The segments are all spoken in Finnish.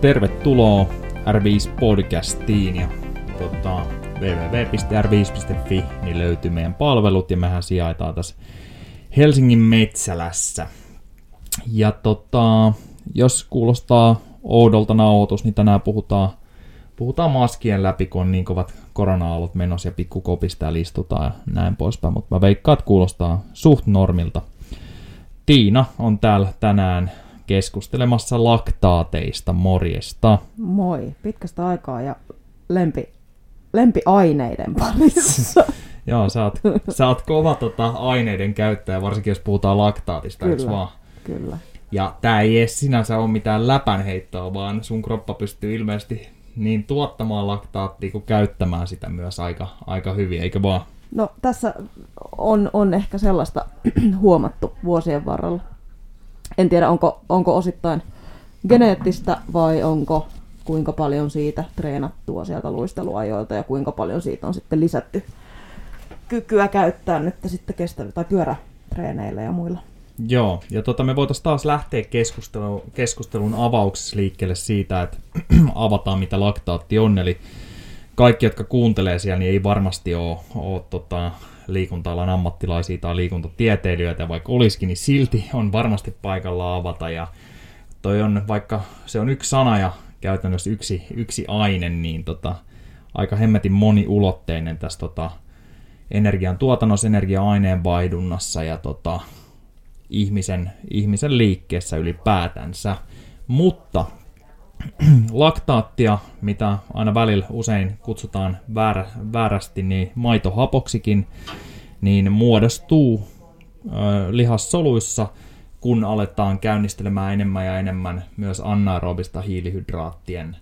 Tervetuloa R5-podcastiin ja tota, www.r5.fi niin löytyy meidän palvelut ja mehän sijaitaan tässä Helsingin Metsälässä. Ja tota, jos kuulostaa oudolta nauhoitus, niin tänään puhutaan, puhutaan maskien läpi, kun on niin kovat korona-aallot menossa ja pikkukopista ja listutaan ja näin poispäin, mutta mä veikkaan, että kuulostaa suht normilta. Tiina on täällä tänään keskustelemassa laktaateista. Morjesta. Moi, pitkästä aikaa ja lempi, lempiaineiden parissa. Joo, sä oot, sä oot kova tota, aineiden käyttäjä, varsinkin jos puhutaan laktaatista, kyllä, eikö vaan? Kyllä. Ja tää ei edes sinänsä ole mitään läpänheittoa, vaan sun kroppa pystyy ilmeisesti niin tuottamaan laktaattia kuin käyttämään sitä myös aika, aika hyvin, eikö vaan? No tässä on, on ehkä sellaista huomattu vuosien varrella. En tiedä, onko, onko osittain geneettistä vai onko kuinka paljon siitä treenattua sieltä luisteluajoilta ja kuinka paljon siitä on sitten lisätty kykyä käyttää nyt sitten kestävillä tai pyörätreeneillä ja muilla. Joo, ja tota, me voitaisiin taas lähteä keskustelun, keskustelun avauksessa liikkeelle siitä, että avataan mitä laktaatti on, eli kaikki, jotka kuuntelee siellä, niin ei varmasti ole, ole tota, liikunta-alan ammattilaisia tai liikuntatieteilijöitä, vaikka olisikin, niin silti on varmasti paikalla avata. Ja toi on, vaikka se on yksi sana ja käytännössä yksi, yksi aine, niin tota, aika hemmetin moniulotteinen tässä tota, energian tuotannossa, energia-aineen vaihdunnassa ja tota, ihmisen, ihmisen liikkeessä ylipäätänsä. Mutta laktaattia, mitä aina välillä usein kutsutaan väärä, väärästi, niin maitohapoksikin, niin muodostuu ö, lihassoluissa, kun aletaan käynnistelemään enemmän ja enemmän myös anaerobista hiilihydraattien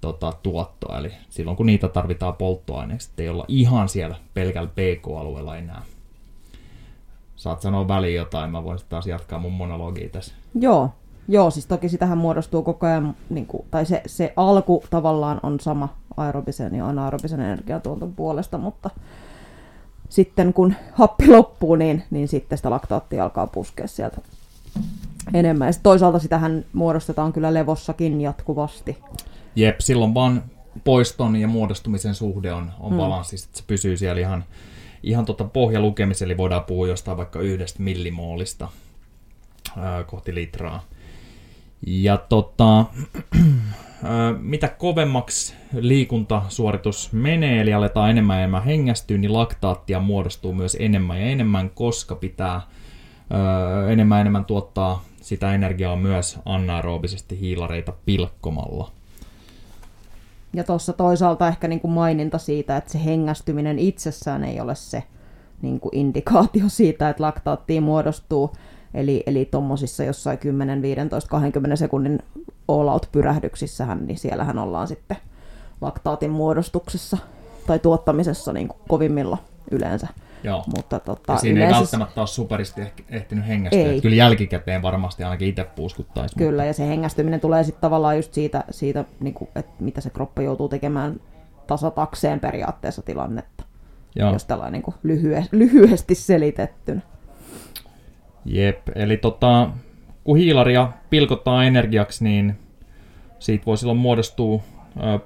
tota, tuottoa. Eli silloin kun niitä tarvitaan polttoaineeksi, ei olla ihan siellä pelkällä PK-alueella enää. Saat sanoa väliin jotain, mä voisin taas jatkaa mun monologia tässä. Joo, Joo, siis toki sitähän muodostuu koko ajan, niin kuin, tai se, se alku tavallaan on sama aerobisen ja anaerobisen energiatuoton puolesta, mutta sitten kun happi loppuu, niin, niin sitten sitä laktaattia alkaa puskea sieltä enemmän. Ja toisaalta sitähän muodostetaan kyllä levossakin jatkuvasti. Jep, silloin vaan poiston ja muodostumisen suhde on, on hmm. balanssi, että se pysyy siellä ihan, ihan tota pohjalukemisen, eli voidaan puhua jostain vaikka yhdestä millimoolista ää, kohti litraa. Ja tota, mitä kovemmaksi liikuntasuoritus menee, eli aletaan enemmän ja enemmän hengästyä, niin laktaattia muodostuu myös enemmän ja enemmän, koska pitää enemmän ja enemmän tuottaa sitä energiaa myös anaerobisesti hiilareita pilkkomalla. Ja tuossa toisaalta ehkä niin kuin maininta siitä, että se hengästyminen itsessään ei ole se niin kuin indikaatio siitä, että laktaattia muodostuu, Eli, eli tuommoisissa jossain 10, 15, 20 sekunnin all-out-pyrähdyksissähän, niin siellähän ollaan sitten laktaatin muodostuksessa tai tuottamisessa niin kuin kovimmilla yleensä. Joo. Mutta, tota, ja siinä yleensä... ei välttämättä ole superisti ehtinyt hengästyä. Ei. Kyllä jälkikäteen varmasti ainakin itse puuskuttaisi. Kyllä, mutta... ja se hengästyminen tulee sitten tavallaan just siitä, siitä niin kuin, että mitä se kroppa joutuu tekemään tasatakseen periaatteessa tilannetta. Joo. Jos tällainen niin lyhye, lyhyesti selitettynä. Jep, eli tota, kun hiilaria pilkottaa energiaksi, niin siitä voi silloin muodostua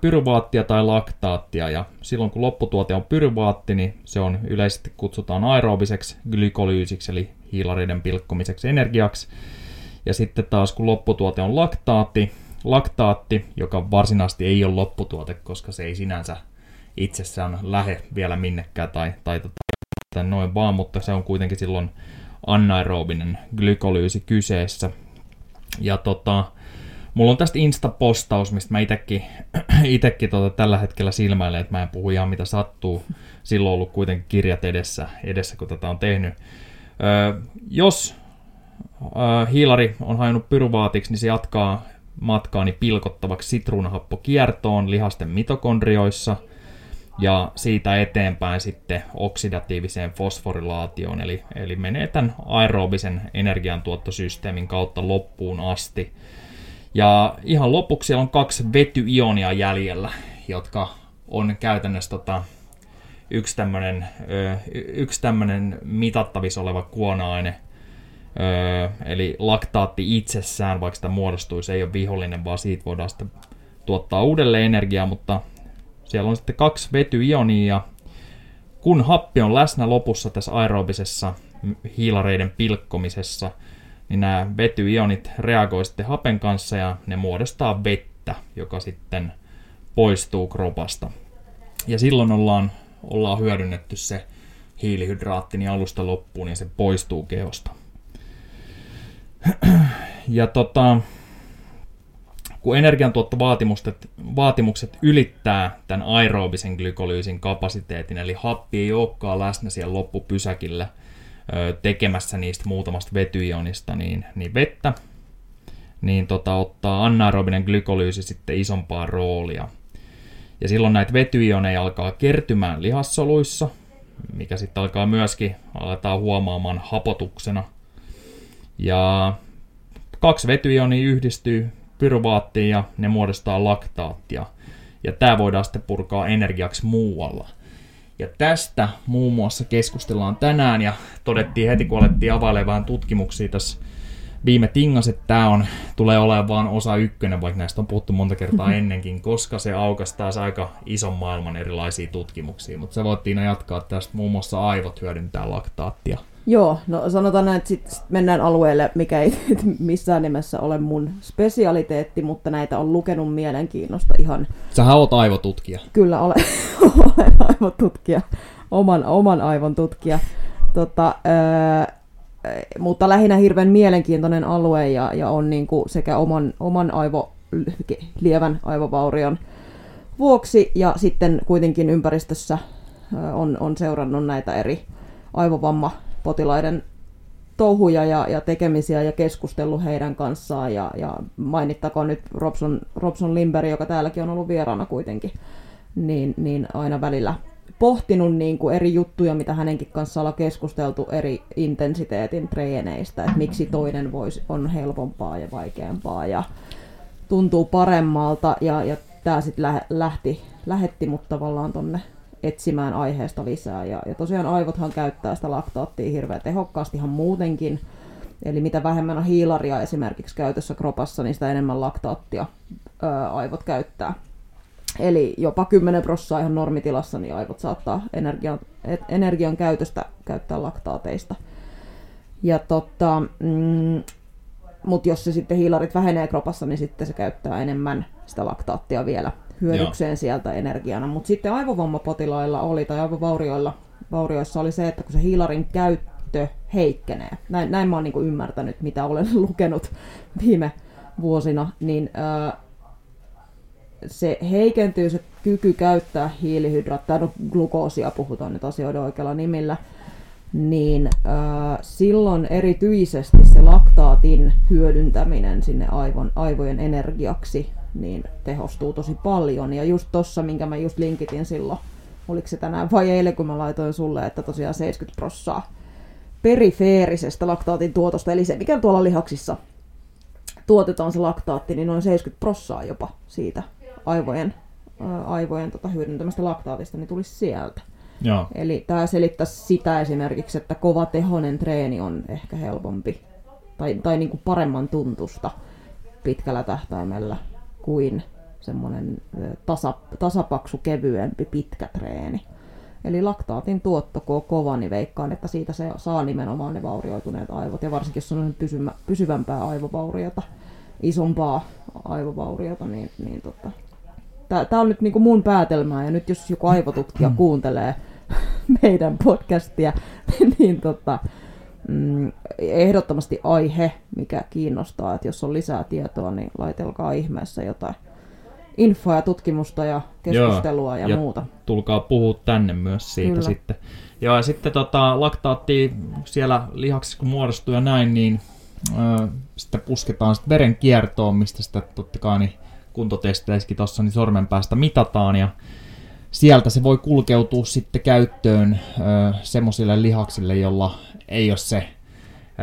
pyruvaattia tai laktaattia, ja silloin kun lopputuote on pyruvaatti, niin se on yleisesti kutsutaan aerobiseksi glykoloysiksi, eli hiilareiden pilkkomiseksi energiaksi. Ja sitten taas kun lopputuote on laktaatti, laktaatti, joka varsinaisesti ei ole lopputuote, koska se ei sinänsä itsessään lähe vielä minnekään tai, tai tota, noin vaan, mutta se on kuitenkin silloin anaerobinen glykolyysi kyseessä. Ja tota, mulla on tästä Insta-postaus, mistä mä itekin, itekin tota tällä hetkellä silmäilen, että mä en puhu ihan mitä sattuu. Silloin on ollut kuitenkin kirjat edessä, edessä kun tätä on tehnyt. Öö, jos öö, hiilari on hajonnut pyruvaatiksi, niin se jatkaa matkaani pilkottavaksi sitruunahappokiertoon lihasten mitokondrioissa – ja siitä eteenpäin sitten oksidatiiviseen fosforilaatioon, eli, eli menee tämän aerobisen energiantuottosysteemin kautta loppuun asti. Ja ihan lopuksi on kaksi vetyionia jäljellä, jotka on käytännössä tota, yksi tämmöinen yksi tämmönen mitattavissa oleva kuona-aine, Öö, eli laktaatti itsessään, vaikka sitä muodostuisi, ei ole vihollinen, vaan siitä voidaan sitten tuottaa uudelleen energiaa, mutta siellä on sitten kaksi vetyionia, kun happi on läsnä lopussa tässä aerobisessa hiilareiden pilkkomisessa, niin nämä vetyionit reagoivat sitten hapen kanssa ja ne muodostaa vettä, joka sitten poistuu kropasta. Ja silloin ollaan, ollaan hyödynnetty se hiilihydraatti niin alusta loppuun ja se poistuu kehosta. Ja tota, kun energiantuottovaatimukset vaatimukset ylittää tämän aerobisen glykolyysin kapasiteetin, eli happi ei olekaan läsnä siellä loppupysäkillä tekemässä niistä muutamasta vetyionista niin, niin vettä, niin tota, ottaa anaerobinen glykolyysi sitten isompaa roolia. Ja silloin näitä vetyioneja alkaa kertymään lihassoluissa, mikä sitten alkaa myöskin, aletaan huomaamaan hapotuksena. Ja kaksi vetyionia yhdistyy pyruvaattiin ja ne muodostaa laktaattia. Ja tämä voidaan sitten purkaa energiaksi muualla. Ja tästä muun muassa keskustellaan tänään ja todettiin heti, kun alettiin availemaan tutkimuksia tässä viime tingas, että tämä on, tulee olemaan vain osa ykkönen, vaikka näistä on puhuttu monta kertaa ennenkin, koska se aukasi taas aika ison maailman erilaisia tutkimuksia. Mutta se voittiin jatkaa tästä, muun muassa aivot hyödyntää laktaattia. Joo, no sanotaan näin, että sitten sit mennään alueelle, mikä ei missään nimessä ole mun spesialiteetti, mutta näitä on lukenut mielenkiinnosta ihan. Sähän oot aivotutkija. Kyllä, olen, olen aivotutkija, oman, oman aivon tutkija. Tota, öö, mutta lähinnä hirveän mielenkiintoinen alue ja, ja on niin kuin sekä oman, oman aivo, lievän aivovaurion vuoksi ja sitten kuitenkin ympäristössä on, on seurannut näitä eri aivovammapotilaiden touhuja ja, ja tekemisiä ja keskustellut heidän kanssaan. Ja, ja mainittakoon nyt Robson, Robson Limber, joka täälläkin on ollut vieraana kuitenkin, niin, niin aina välillä pohtinut niin kuin eri juttuja, mitä hänenkin kanssa ollaan keskusteltu eri intensiteetin treeneistä, että miksi toinen voisi, on helpompaa ja vaikeampaa ja tuntuu paremmalta. Ja, ja tämä sitten lähti, lähetti mut tavallaan tonne etsimään aiheesta lisää. Ja, ja tosiaan aivothan käyttää sitä laktaattia hirveän tehokkaasti ihan muutenkin. Eli mitä vähemmän on hiilaria esimerkiksi käytössä kropassa, niin sitä enemmän laktaattia ää, aivot käyttää. Eli jopa 10 prosenttia ihan normitilassa, niin aivot saattaa energian, energian käytöstä käyttää laktaateista. Ja tota, mm, mutta jos se sitten hiilarit vähenee kropassa, niin sitten se käyttää enemmän sitä laktaattia vielä hyödykseen Joo. sieltä energiana. Mutta sitten aivovammapotilailla oli, tai aivovaurioilla vaurioissa oli se, että kun se hiilarin käyttö heikkenee, näin, näin mä oon niinku ymmärtänyt, mitä olen lukenut viime vuosina, niin ää, se heikentyy se kyky käyttää hiilihydraattia, no glukoosia puhutaan nyt asioiden oikealla nimillä, niin äh, silloin erityisesti se laktaatin hyödyntäminen sinne aivon, aivojen energiaksi niin tehostuu tosi paljon. Ja just tossa, minkä mä just linkitin silloin, oliko se tänään vai eilen, kun mä laitoin sulle, että tosiaan 70 prossaa perifeerisestä laktaatin tuotosta, eli se mikä tuolla lihaksissa tuotetaan se laktaatti, niin noin 70 prossaa jopa siitä aivojen, aivojen tota, hyödyntämästä laktaatista, niin tulisi sieltä. Joo. Eli tämä selittää sitä esimerkiksi, että kova tehonen treeni on ehkä helpompi tai, tai niin kuin paremman tuntusta pitkällä tähtäimellä kuin semmoinen tasa, tasapaksu, kevyempi, pitkä treeni. Eli laktaatin tuotto, kun on kova, niin veikkaan, että siitä se saa nimenomaan ne vaurioituneet aivot. Ja varsinkin jos on pysymä, pysyvämpää aivovauriota, isompaa aivovauriota, niin, niin tota, Tämä on nyt niin kuin mun päätelmää, ja nyt jos joku aivotutkija mm. kuuntelee meidän podcastia, niin tota, mm, ehdottomasti aihe, mikä kiinnostaa, että jos on lisää tietoa, niin laitelkaa ihmeessä jotain infoa ja tutkimusta ja keskustelua Joo, ja, ja muuta. tulkaa puhua tänne myös siitä Kyllä. sitten. Joo, ja sitten tota, laktaatti siellä lihaksissa kun muodostuu ja näin, niin ö, sitten pusketaan sitten veren kiertoon, mistä sitä totta kai niin kuntotesteissäkin tuossa niin sormen päästä mitataan ja sieltä se voi kulkeutua sitten käyttöön semmoisille lihaksille, jolla ei ole se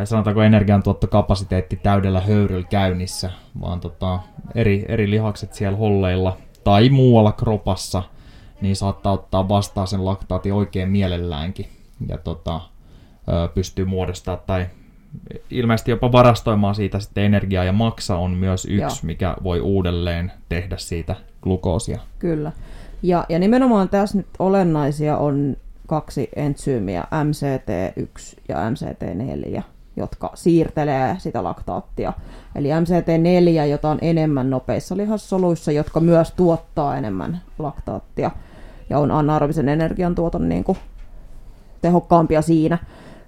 sanotaanko energiantuottokapasiteetti täydellä höyryllä käynnissä, vaan tota, eri, eri lihakset siellä holleilla tai muualla kropassa, niin saattaa ottaa vastaan sen laktaatin oikein mielelläänkin ja tota, pystyy muodostamaan tai ilmeisesti jopa varastoimaan siitä sitten energiaa, ja maksa on myös yksi, Joo. mikä voi uudelleen tehdä siitä glukoosia. Kyllä. Ja, ja nimenomaan tässä nyt olennaisia on kaksi entsyymiä, MCT1 ja MCT4, jotka siirtelee sitä laktaattia. Eli MCT4, jota on enemmän nopeissa lihassoluissa, jotka myös tuottaa enemmän laktaattia ja on anaerobisen energiantuoton niin kuin tehokkaampia siinä,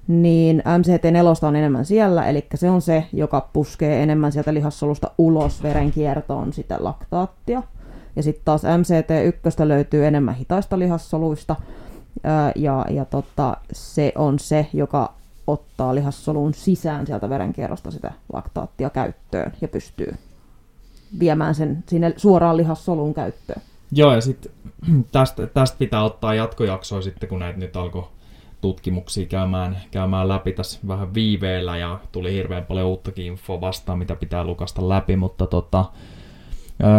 niin MCT4 on enemmän siellä, eli se on se, joka puskee enemmän sieltä lihassolusta ulos verenkiertoon sitä laktaattia. Ja sitten taas MCT1 löytyy enemmän hitaista lihassoluista, ja, ja tota, se on se, joka ottaa lihassoluun sisään sieltä verenkierrosta sitä laktaattia käyttöön ja pystyy viemään sen sinne suoraan lihassoluun käyttöön. Joo, ja sitten tästä, tästä pitää ottaa jatkojaksoa sitten, kun näitä nyt alkoi tutkimuksia käymään, käymään läpi tässä vähän viiveellä ja tuli hirveän paljon uuttakin infoa vastaan, mitä pitää lukasta läpi, mutta tota,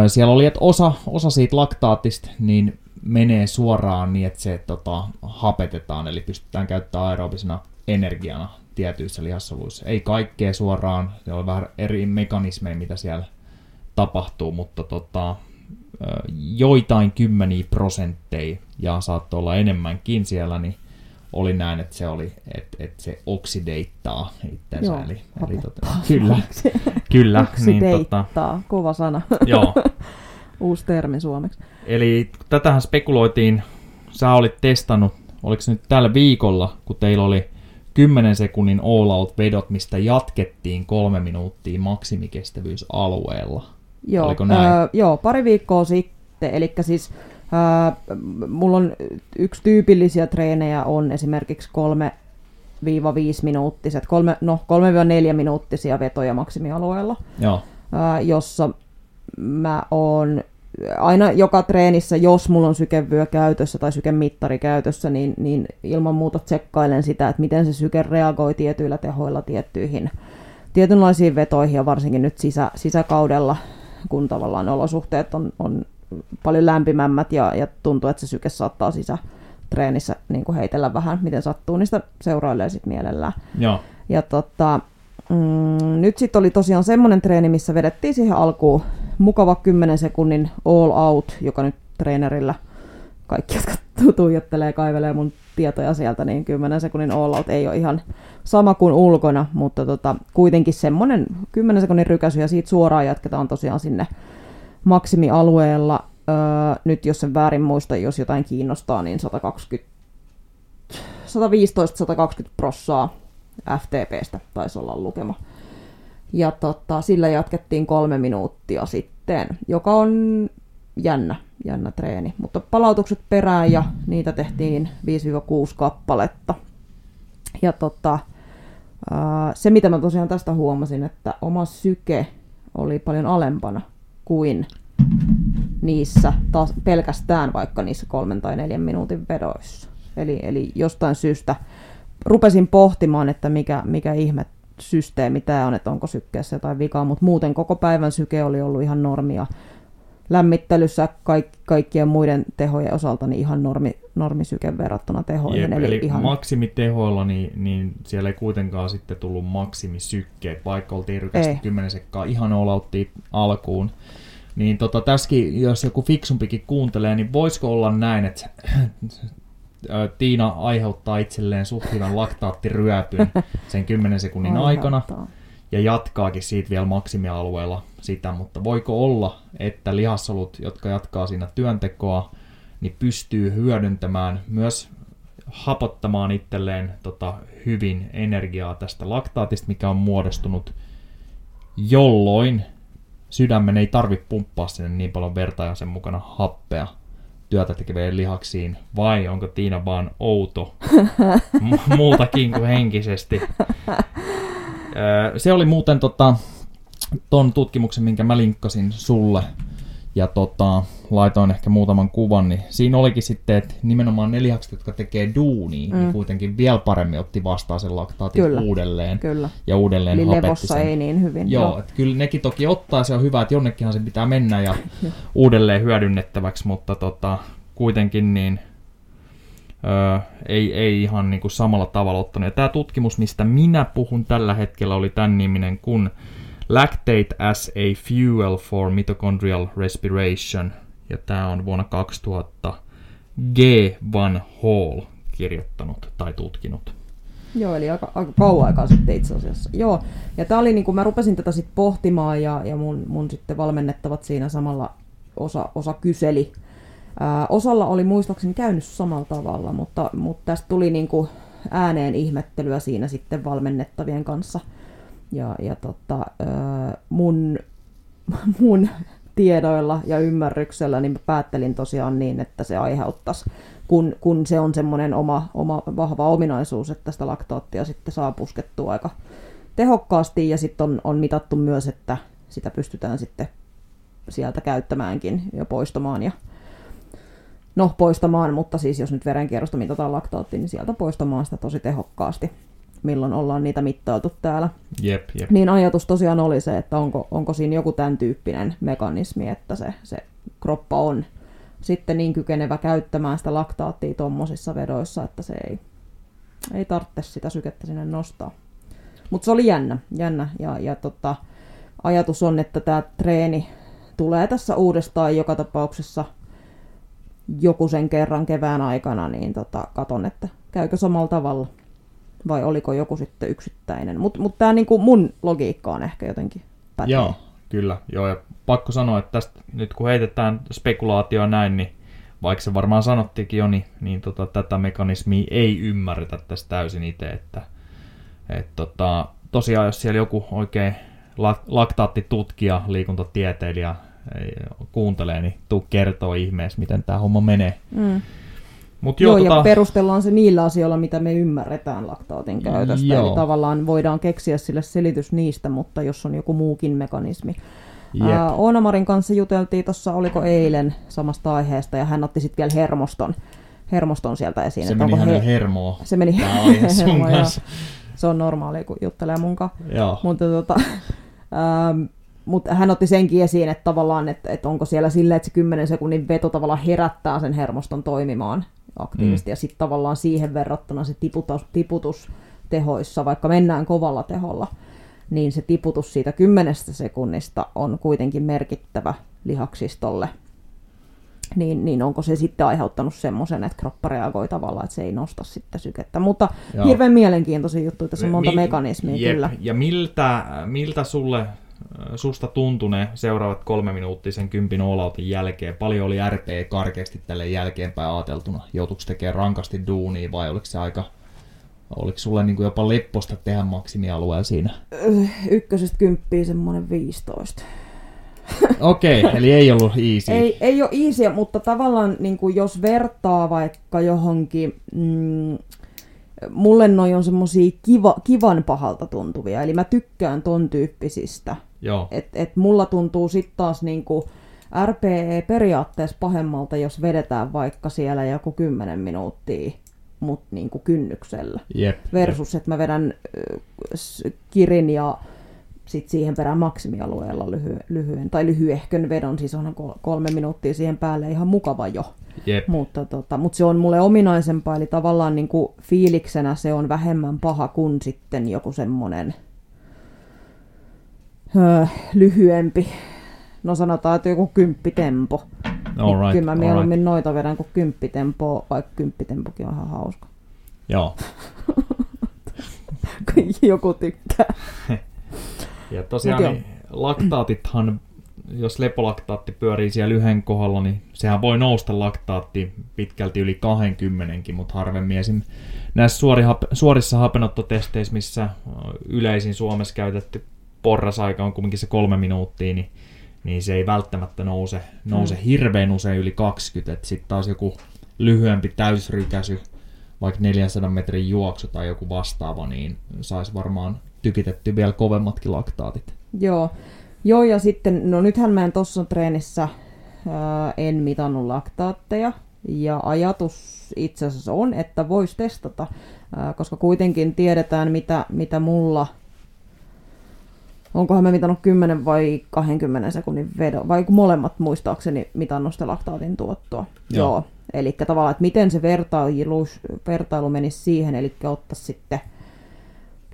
siellä oli, että osa, osa siitä laktaatista niin menee suoraan niin, että se tota, hapetetaan, eli pystytään käyttämään aerobisena energiana tietyissä lihassoluissa. Ei kaikkea suoraan, se on vähän eri mekanismeja, mitä siellä tapahtuu, mutta tota, joitain kymmeniä prosentteja ja saattoi olla enemmänkin siellä, niin oli näin, että se oli, että, että se oksideittaa itsensä. Joo, eli, eli tota, hapettaa. kyllä, niin, tota, Oksideittaa, kova sana, joo. uusi termi suomeksi. Eli tätähän spekuloitiin, sä olit testannut, oliko se nyt tällä viikolla, kun teillä oli 10 sekunnin all out vedot, mistä jatkettiin kolme minuuttia maksimikestävyysalueella. Joo, Oliko näin? Öö, joo, pari viikkoa sitten, eli siis öö, mulla on yksi tyypillisiä treenejä on esimerkiksi 3-5 minuuttiset, kolme, no 3-4 minuuttisia vetoja maksimialueella, Joo, öö, jossa mä oon aina joka treenissä, jos mulla on sykevyö käytössä tai sykemittari käytössä, niin, niin ilman muuta tsekkailen sitä, että miten se syke reagoi tietyillä tehoilla tiettyihin tietynlaisiin vetoihin ja varsinkin nyt sisä, sisäkaudella, kun tavallaan olosuhteet on, on paljon lämpimämmät ja, ja tuntuu, että se syke saattaa sisätreenissä niin kuin heitellä vähän, miten sattuu, niin sitä seurailee sitten mielellään. joo, Ja tota, mm, nyt sitten oli tosiaan semmoinen treeni, missä vedettiin siihen alkuun mukava 10 sekunnin all out, joka nyt treenerillä kaikki, jotka tu- tuijottelee, kaivelee mun tietoja sieltä, niin 10 sekunnin all out ei ole ihan sama kuin ulkona, mutta tota, kuitenkin semmoinen 10 sekunnin rykäsy ja siitä suoraan jatketaan tosiaan sinne maksimialueella. Öö, nyt jos sen väärin muista, jos jotain kiinnostaa, niin 120 115-120 prossaa FTPstä taisi olla lukema. Ja tota, sillä jatkettiin kolme minuuttia sitten, joka on jännä, jännä treeni. Mutta palautukset perään ja niitä tehtiin 5-6 kappaletta. Ja tota, se, mitä mä tosiaan tästä huomasin, että oma syke oli paljon alempana kuin niissä taas pelkästään vaikka niissä kolmen tai neljän minuutin vedoissa. Eli, eli jostain syystä rupesin pohtimaan, että mikä, mikä ihme systeemi tämä on, että onko sykkeessä jotain vikaa, mutta muuten koko päivän syke oli ollut ihan normia. Lämmittelyssä kaik, kaikkien muiden tehojen osalta niin ihan normi, normisyke verrattuna tehoihin. Jep, eli ihan, maksimitehoilla, niin, niin siellä ei kuitenkaan sitten tullut maksimisykkeet, vaikka oltiin rykästi Ei. 10 sekkaa ihan olauttiin alkuun. Niin tota, tässäkin, jos joku fiksumpikin kuuntelee, niin voisiko olla näin, että ö, Tiina aiheuttaa itselleen suht hyvän laktaattiryöpyn sen 10 sekunnin aikana ja jatkaakin siitä vielä maksimialueella sitä, mutta voiko olla, että lihassolut, jotka jatkaa siinä työntekoa, niin pystyy hyödyntämään myös hapottamaan itselleen tota, hyvin energiaa tästä laktaatista, mikä on muodostunut, jolloin sydämen ei tarvitse pumppaa sinne niin paljon verta ja sen mukana happea. Työtä tekeviin lihaksiin, vai onko Tiina vaan outo? Mu- muutakin kuin henkisesti? Se oli muuten tota, ton tutkimuksen, minkä mä linkkasin sulle, ja tota, laitoin ehkä muutaman kuvan, niin siinä olikin sitten, että nimenomaan ne lihakset, jotka tekee duunia, mm. niin Mm. kuitenkin vielä paremmin otti vastaan sen laktaatin Kyllä. uudelleen Kyllä. ja uudelleen Eli levossa sen. ei niin hyvin. Joo, että kyllä nekin toki ottaa, se on hyvä, että jonnekinhan se pitää mennä ja uudelleen hyödynnettäväksi, mutta tota, kuitenkin niin öö, ei, ei ihan niin kuin samalla tavalla ottanut. Ja tämä tutkimus, mistä minä puhun tällä hetkellä, oli tämän niminen kuin Lactate as a Fuel for Mitochondrial Respiration. Ja tämä on vuonna 2000 G. Van Hall kirjoittanut tai tutkinut. Joo, eli aika, aika kauan aikaa sitten itse asiassa. Joo, ja tämä oli niin kuin mä rupesin tätä sitten pohtimaan ja, ja mun, mun sitten valmennettavat siinä samalla osa, osa kyseli. Ää, osalla oli muistaakseni käynyt samalla tavalla, mutta, mutta tästä tuli niin kuin ääneen ihmettelyä siinä sitten valmennettavien kanssa. Ja, ja tota, mun, mun tiedoilla ja ymmärryksellä niin mä päättelin tosiaan niin, että se aiheuttaisi kun, kun se on semmoinen oma, oma vahva ominaisuus, että sitä laktaattia sitten saa puskettua aika tehokkaasti ja sitten on, on mitattu myös, että sitä pystytään sitten sieltä käyttämäänkin ja poistamaan ja no poistamaan, mutta siis jos nyt verenkierrosta mitataan laktaatti, niin sieltä poistamaan sitä tosi tehokkaasti, milloin ollaan niitä mittailtu täällä. Jep, jep. Niin ajatus tosiaan oli se, että onko, onko siinä joku tämän tyyppinen mekanismi, että se, se kroppa on sitten niin kykenevä käyttämään sitä laktaattia tuommoisissa vedoissa, että se ei, ei tarvitse sitä sykettä sinne nostaa. Mutta se oli jännä, jännä. Ja, ja tota, ajatus on, että tämä treeni tulee tässä uudestaan joka tapauksessa joku sen kerran kevään aikana, niin tota, katon, että käykö samalla tavalla vai oliko joku sitten yksittäinen. Mutta mut, tämä niinku mun logiikka on ehkä jotenkin pätee. Joo, kyllä. Joo, ja pakko sanoa, että tästä nyt kun heitetään spekulaatioa näin, niin vaikka se varmaan sanottiinkin jo, niin, niin tota, tätä mekanismia ei ymmärretä tässä täysin itse, että et, tota, tosiaan jos siellä joku oikein laktaattitutkija, liikuntatieteilijä kuuntelee, niin tuu kertoo ihmeessä, miten tämä homma menee. Mm. Mut joo, joo tota... ja perustellaan se niillä asioilla, mitä me ymmärretään laktaatin käytöstä. Joo. Eli tavallaan voidaan keksiä sille selitys niistä, mutta jos on joku muukin mekanismi. Yep. Oonamarin kanssa juteltiin tuossa, oliko eilen samasta aiheesta, ja hän otti sitten vielä hermoston, hermoston sieltä esiin. Se meni hänen he... hermoa. Se meni hermoa. Se on normaali, kun juttelee munkaan. Mutta tota, ähm, mutta hän otti senkin esiin, että tavallaan, että, että onko siellä silleen, että se 10 sekunnin veto tavallaan herättää sen hermoston toimimaan aktiivisesti, mm. ja sitten tavallaan siihen verrattuna se tiputus, tiputus tehoissa, vaikka mennään kovalla teholla, niin se tiputus siitä kymmenestä sekunnista on kuitenkin merkittävä lihaksistolle. Niin, niin onko se sitten aiheuttanut semmoisen, että kroppa reagoi tavallaan, että se ei nosta sitten sykettä. Mutta Joo. hirveän mielenkiintoisia juttuja, tässä on monta Mi- mekanismia jep. kyllä. Ja miltä, miltä sulle susta tuntui ne seuraavat kolme minuuttia sen kympin olautin jälkeen? Paljon oli RP karkeasti tälle jälkeenpäin ajateltuna? Joutuiko tekemään rankasti duunia vai oliko se aika Oliko sulle niin kuin jopa lepposta tehdä maksimialueella siinä? Ykkösestä kymppiä semmoinen 15. Okei, okay, eli ei ollut easy. Ei, ei ole easy, mutta tavallaan niin kuin jos vertaa vaikka johonkin... Mm, mulle noi on semmosia kiva, kivan pahalta tuntuvia, eli mä tykkään ton tyyppisistä. Joo. Et, et mulla tuntuu sitten taas niinku RPE periaatteessa pahemmalta, jos vedetään vaikka siellä joku 10 minuuttia mut niinku kynnyksellä. Jep, Versus, että mä vedän äh, kirin ja sit siihen perään maksimialueella lyhy- lyhyen, tai lyhyehkön vedon, siis on kolme minuuttia siihen päälle ihan mukava jo. Jep. Mutta, tota, mutta se on mulle ominaisempaa, eli tavallaan niin kuin fiiliksenä se on vähemmän paha kuin sitten joku semmoinen öö, lyhyempi. No sanotaan, että joku kymppitempo. All right, Kyllä mä mieluummin right. noita vedän kuin kymppitempo, vaikka kymppitempokin on ihan hauska. Joo. joku tykkää. ja tosiaan niin, laktaatithan jos lepolaktaatti pyörii siellä yhden kohdalla, niin sehän voi nousta laktaatti pitkälti yli 20, mutta harvemmin esim. näissä suorissa hapenottotesteissä, missä yleisin Suomessa käytetty porrasaika on kuitenkin se kolme minuuttia, niin, niin se ei välttämättä nouse, nouse mm. hirveän usein yli 20, sitten taas joku lyhyempi täysrykäsy, vaikka 400 metrin juoksu tai joku vastaava, niin saisi varmaan tykitetty vielä kovemmatkin laktaatit. Joo, Joo, ja sitten, no nythän mä en tuossa treenissä ää, en mitannut laktaatteja, ja ajatus itse asiassa on, että voisi testata, ää, koska kuitenkin tiedetään, mitä, mitä mulla, onkohan me mitannut 10 vai 20 sekunnin vedo, vai molemmat muistaakseni mitannut sitä laktaatin tuottoa. Joo. Joo. Eli tavallaan, että miten se vertailu, vertailu menisi siihen, eli ottaisi sitten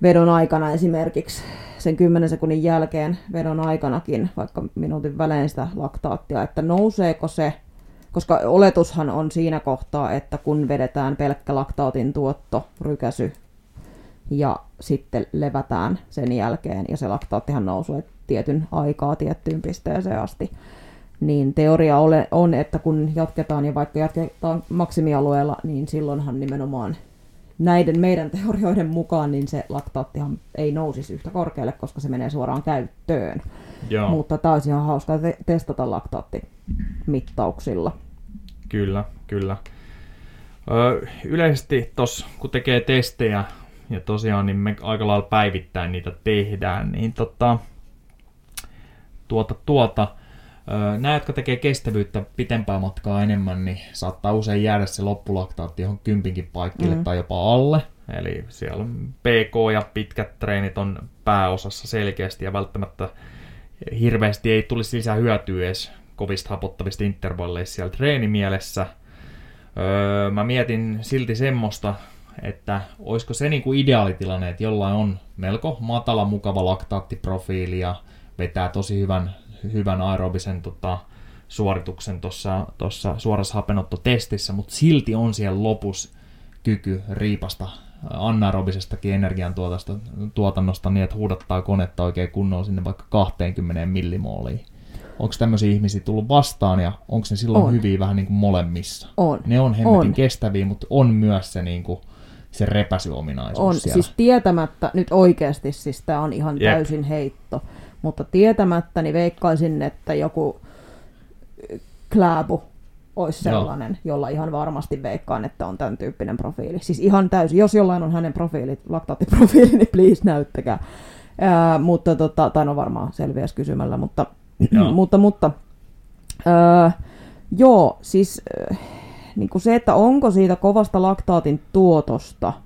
vedon aikana esimerkiksi sen 10 sekunnin jälkeen vedon aikanakin, vaikka minuutin välein sitä laktaattia, että nouseeko se, koska oletushan on siinä kohtaa, että kun vedetään pelkkä laktaatin tuotto, rykäsy ja sitten levätään sen jälkeen ja se laktaattihan nousuu tietyn aikaa tiettyyn pisteeseen asti, niin teoria on, että kun jatketaan ja vaikka jatketaan maksimialueella, niin silloinhan nimenomaan näiden meidän teorioiden mukaan niin se laktaattihan ei nousisi yhtä korkealle, koska se menee suoraan käyttöön. Joo. Mutta tämä olisi ihan hauska te- testata laktaattimittauksilla. Kyllä, kyllä. Ö, yleisesti tos, kun tekee testejä, ja tosiaan niin me aika lailla päivittäin niitä tehdään, niin tota, tuota, tuota, Nämä, jotka tekee kestävyyttä pitempää matkaa enemmän, niin saattaa usein jäädä se loppulaktaatti johon kympinkin paikille mm. tai jopa alle. Eli siellä PK ja pitkät treenit on pääosassa selkeästi ja välttämättä hirveästi ei tulisi lisää hyötyä edes kovista hapottavista intervalleista siellä treenimielessä. Öö, mä mietin silti semmoista, että olisiko se niin kuin ideaalitilanne, että jollain on melko matala, mukava laktaattiprofiili ja vetää tosi hyvän hyvän aerobisen tota, suorituksen tuossa suorassa hapenottotestissä, mutta silti on siellä lopussa kyky riipasta anaerobisestakin energiantuotannosta niin, että huudattaa konetta oikein kunnolla sinne vaikka 20 millimooliin. Onko tämmöisiä ihmisiä tullut vastaan ja onko ne silloin on. hyviä vähän niin kuin molemmissa? On. Ne on hemmetin on. kestäviä, mutta on myös se, niin kuin, se repäsyominaisuus On, siellä. siis tietämättä, nyt oikeasti siis tämä on ihan Jep. täysin heitto, mutta tietämättäni veikkaisin, että joku Kläbu olisi sellainen, Joo. jolla ihan varmasti veikkaan, että on tämän tyyppinen profiili. Siis ihan täysin, jos jollain on hänen profiili, laktaattiprofiili, niin please näyttäkää. Ää, mutta tota, tai no varmaan selviäisi kysymällä, mutta, mutta, mutta ää, joo, siis äh, niin kuin se, että onko siitä kovasta laktaatin tuotosta –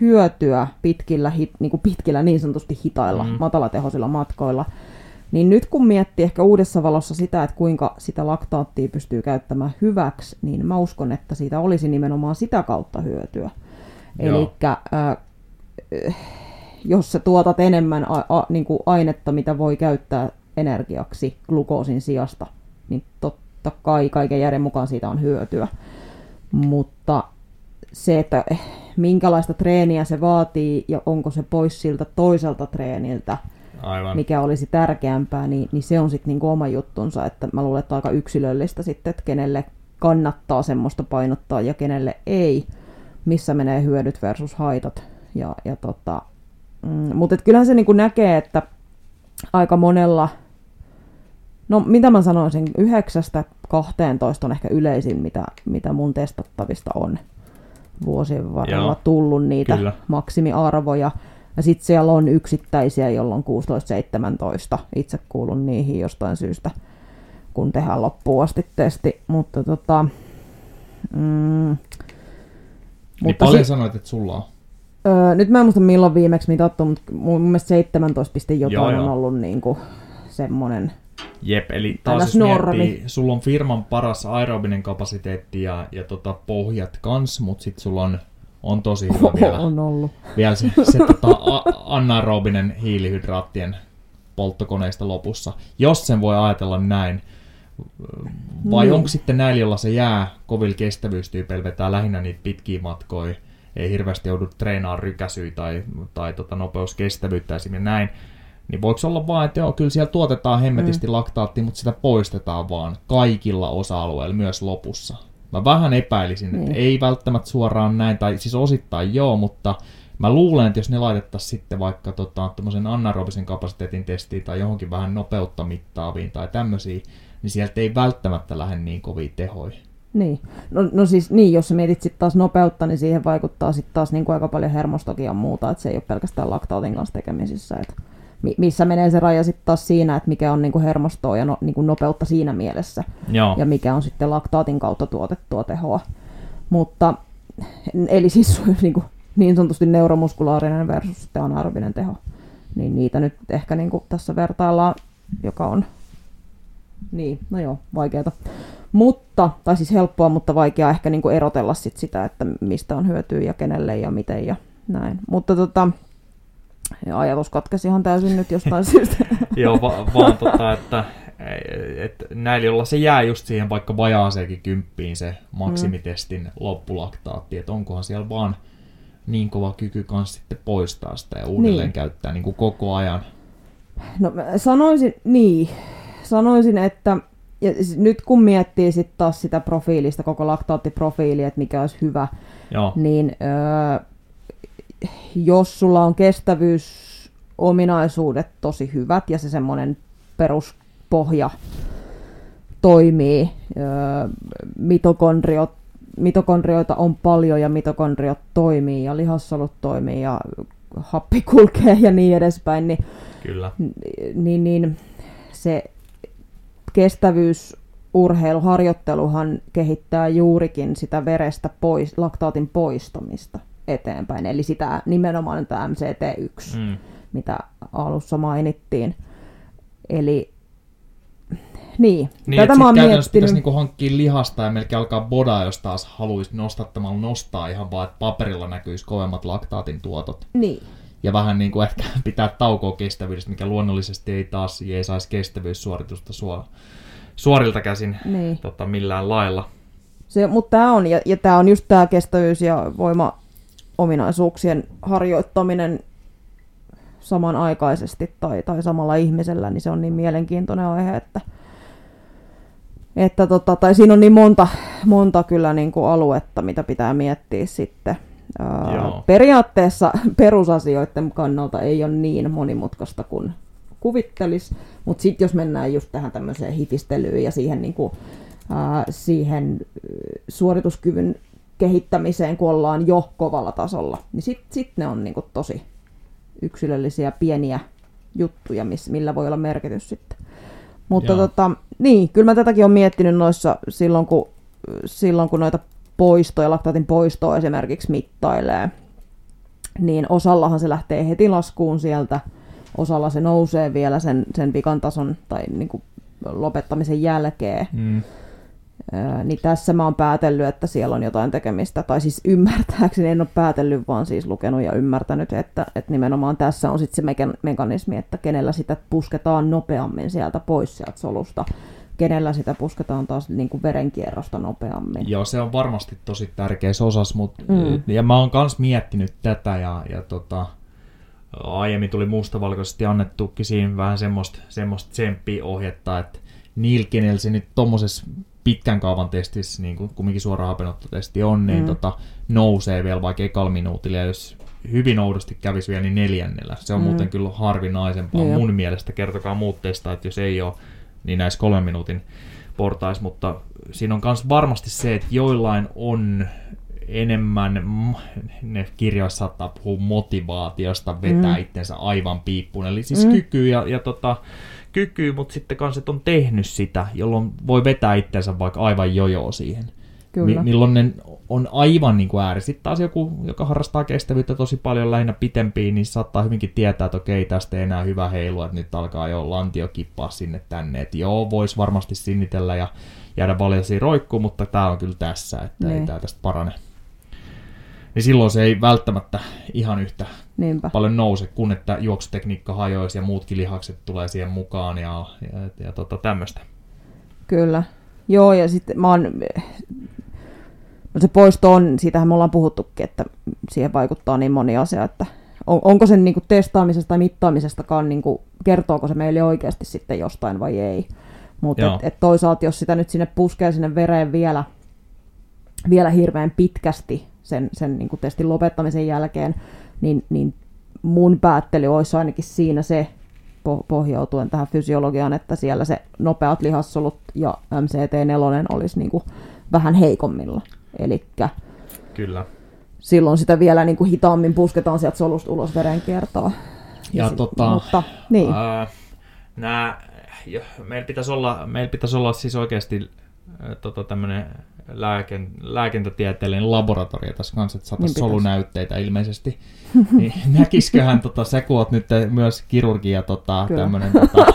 hyötyä pitkillä, hit, niin, kuin pitkillä niin sanotusti hitailla, mm. matalatehoisilla matkoilla. Niin nyt kun miettii ehkä uudessa valossa sitä, että kuinka sitä laktaattia pystyy käyttämään hyväksi, niin mä uskon, että siitä olisi nimenomaan sitä kautta hyötyä. Eli äh, jos sä tuotat enemmän a, a, niin kuin ainetta, mitä voi käyttää energiaksi glukoosin sijasta, niin totta kai kaiken järjen mukaan siitä on hyötyä. Mutta se, että minkälaista treeniä se vaatii ja onko se pois siltä toiselta treeniltä, Aivan. mikä olisi tärkeämpää, niin, niin se on sitten niinku oma juttunsa. Että mä luulen, että aika yksilöllistä sitten, että kenelle kannattaa semmoista painottaa ja kenelle ei, missä menee hyödyt versus haitat. Ja, ja tota, mm, mutta kyllähän se niinku näkee, että aika monella, no mitä mä sanoisin, yhdeksästä 12 on ehkä yleisin, mitä, mitä mun testattavista on vuosien varrella Joo, tullut niitä kyllä. maksimiarvoja. Ja sitten siellä on yksittäisiä, jolloin 16-17. Itse kuulun niihin jostain syystä, kun tehdään loppuun asti testi. Mutta tota... Mm, niin mutta paljon si- sanoit, että sulla on? Öö, nyt mä en muista milloin viimeksi mitattu, mutta mun mielestä 17 jotain joo, on joo. ollut niinku semmoinen Jep, eli taas jos miettii, sulla on firman paras aerobinen kapasiteetti ja, ja tota, pohjat kans, mutta sitten sulla on, on tosi hyvä vielä, on ollut. vielä se, se tota, anaerobinen hiilihydraattien polttokoneista lopussa. Jos sen voi ajatella näin, vai mm. onko sitten näillä, jolla se jää kovilla kestävyystyypeillä, vetää lähinnä niitä pitkiä matkoja, ei hirveästi joudu treenaamaan rykäsyä tai, tai tota, nopeuskestävyyttä esimerkiksi näin, niin voiko olla vaan, että joo, kyllä siellä tuotetaan hemmetisti mm. laktaattia, mutta sitä poistetaan vaan kaikilla osa-alueilla, myös lopussa. Mä vähän epäilisin, että mm. ei välttämättä suoraan näin, tai siis osittain joo, mutta mä luulen, että jos ne laitettaisiin sitten vaikka tota, anaerobisen kapasiteetin testiin tai johonkin vähän nopeutta mittaaviin tai tämmöisiin, niin sieltä ei välttämättä lähde niin kovin tehoja. Niin. No, no siis niin, jos sä mietit sitten taas nopeutta, niin siihen vaikuttaa sitten taas niin kuin aika paljon hermostokia ja muuta, että se ei ole pelkästään laktaatin kanssa tekemisissä. Että missä menee se raja sitten taas siinä, että mikä on niinku hermostoa ja no, niinku nopeutta siinä mielessä. Joo. Ja mikä on sitten laktaatin kautta tuotettua tehoa. Mutta, eli siis niinku, niin sanotusti neuromuskulaarinen versus sitten anaerobinen teho. Niin niitä nyt ehkä niinku tässä vertaillaan, joka on, niin, no joo, vaikeeta. Mutta, tai siis helppoa, mutta vaikea ehkä niin kuin erotella sit sitä, että mistä on hyötyä ja kenelle ja miten ja näin. Mutta tota, ajatus katkesi ihan täysin nyt jostain syystä. Joo, va- vaan tota, että et näillä, jolla se jää just siihen vaikka vajaaseenkin kymppiin se maksimitestin mm. loppulaktaatti, että onkohan siellä vaan niin kova kyky kanssa sitten poistaa sitä ja uudelleen niin. käyttää niin kuin koko ajan. No sanoisin, niin, sanoisin, että ja nyt kun miettii sitten taas sitä profiilista, koko laktaattiprofiili, että mikä olisi hyvä, Joo. niin öö, jos sulla on kestävyysominaisuudet tosi hyvät ja se semmoinen peruspohja toimii, mitokondriot, mitokondrioita on paljon ja mitokondriot toimii ja lihassolut toimii ja happi kulkee ja niin edespäin, niin, Kyllä. niin, niin se kestävyys urheiluharjoitteluhan kehittää juurikin sitä verestä pois, laktaatin poistamista eteenpäin, eli sitä nimenomaan tämä MCT1, mm. mitä alussa mainittiin. Eli niin, niin tätä mä oon miettinyt. pitäisi niinku hankkia lihasta ja melkein alkaa bodaa, jos taas haluaisi nostattamalla nostaa ihan vaan, että paperilla näkyisi kovemmat laktaatin tuotot. Niin. Ja vähän niin kuin ehkä pitää taukoa kestävyydestä, mikä luonnollisesti ei taas ei saisi kestävyyssuoritusta suo, suorilta käsin niin. tota, millään lailla. Se, mutta tämä on, ja, ja tämä on just tämä kestävyys ja voima ominaisuuksien harjoittaminen samanaikaisesti tai, tai samalla ihmisellä, niin se on niin mielenkiintoinen aihe, että, että tota, tai siinä on niin monta, monta kyllä niin kuin aluetta, mitä pitää miettiä sitten. Ää, periaatteessa perusasioiden kannalta ei ole niin monimutkaista kuin kuvittelis, mutta sitten jos mennään just tähän tämmöiseen hifistelyyn ja siihen, niin kuin, siihen suorituskyvyn kehittämiseen, kun ollaan jo kovalla tasolla, niin sitten sit ne on niin kuin tosi yksilöllisiä pieniä juttuja, miss, millä voi olla merkitys sitten. Mutta tota, niin, kyllä mä tätäkin olen miettinyt noissa silloin, kun, silloin, kun noita poistoja, laktaatin poistoa esimerkiksi mittailee, niin osallahan se lähtee heti laskuun sieltä, osalla se nousee vielä sen, sen vikan tason tai niin kuin lopettamisen jälkeen. Mm niin tässä mä oon päätellyt, että siellä on jotain tekemistä, tai siis ymmärtääkseni en ole päätellyt, vaan siis lukenut ja ymmärtänyt, että, että nimenomaan tässä on sitten se mekanismi, että kenellä sitä pusketaan nopeammin sieltä pois sieltä solusta, kenellä sitä pusketaan taas niin kuin verenkierrosta nopeammin. Joo, se on varmasti tosi tärkeä osas, mutta mm. ja mä oon kans miettinyt tätä ja, ja tota, aiemmin tuli mustavalkoisesti annettukin siinä vähän semmoista, semmoista tsemppiohjetta, että niillä, kenellä se nyt tommosessa pitkän kaavan testissä, niin kuin kumminkin suora hapenottotesti on, niin mm. tota, nousee vielä vaikka ekalla minuutilla, ja jos hyvin oudosti kävisi vielä, niin neljännellä. Se on mm. muuten kyllä harvinaisempaa mm. mun mielestä. Kertokaa muut testaa, että jos ei ole, niin näissä kolmen minuutin portais, mutta siinä on myös varmasti se, että joillain on enemmän, ne kirjoissa saattaa puhua motivaatiosta vetää mm. itsensä aivan piippuun, eli siis mm. kyky ja, ja tota, kyky, mutta sitten kans, että on tehnyt sitä, jolloin voi vetää itsensä vaikka aivan jojo siihen. Kyllä. milloin ne on aivan niin kuin ääri. Sitten taas joku, joka harrastaa kestävyyttä tosi paljon lähinnä pitempiin, niin saattaa hyvinkin tietää, että okei, tästä ei enää hyvä heilua, että nyt alkaa jo lantio kippaa sinne tänne. Että joo, voisi varmasti sinnitellä ja jäädä valjaisiin roikkuun, mutta tämä on kyllä tässä, että niin. ei tämä tästä parane niin silloin se ei välttämättä ihan yhtä Niinpä. paljon nouse, kun että juoksutekniikka hajoisi ja muutkin lihakset tulee siihen mukaan ja, ja, ja tota, tämmöistä. Kyllä. Joo, ja sitten mä oon, no se poisto on, siitähän me ollaan puhuttukin, että siihen vaikuttaa niin moni asia, että on, onko sen niin kuin testaamisesta tai mittaamisestakaan, niin kuin, kertooko se meille oikeasti sitten jostain vai ei. Mutta et, et toisaalta, jos sitä nyt sinne puskee sinne vereen vielä, vielä hirveän pitkästi, sen, sen niin kuin testin lopettamisen jälkeen, niin, niin mun päättely olisi ainakin siinä se, pohjautuen tähän fysiologiaan, että siellä se nopeat lihassolut ja MCT4 olisi niin kuin vähän heikommilla. Eli Kyllä. silloin sitä vielä niin kuin hitaammin pusketaan sieltä solusta ulos verenkiertoa. Ja, ja sit, tota, mutta, niin. ää, nää, meillä, pitäisi olla, meillä pitäisi olla siis oikeasti tota, tämmöinen lääken, lääkentätieteellinen laboratorio tässä kanssa, että saataisiin niin solunäytteitä ilmeisesti. niin, näkisiköhän, tota, sä kun oot nyt myös kirurgia tota, tämmöinen, tota,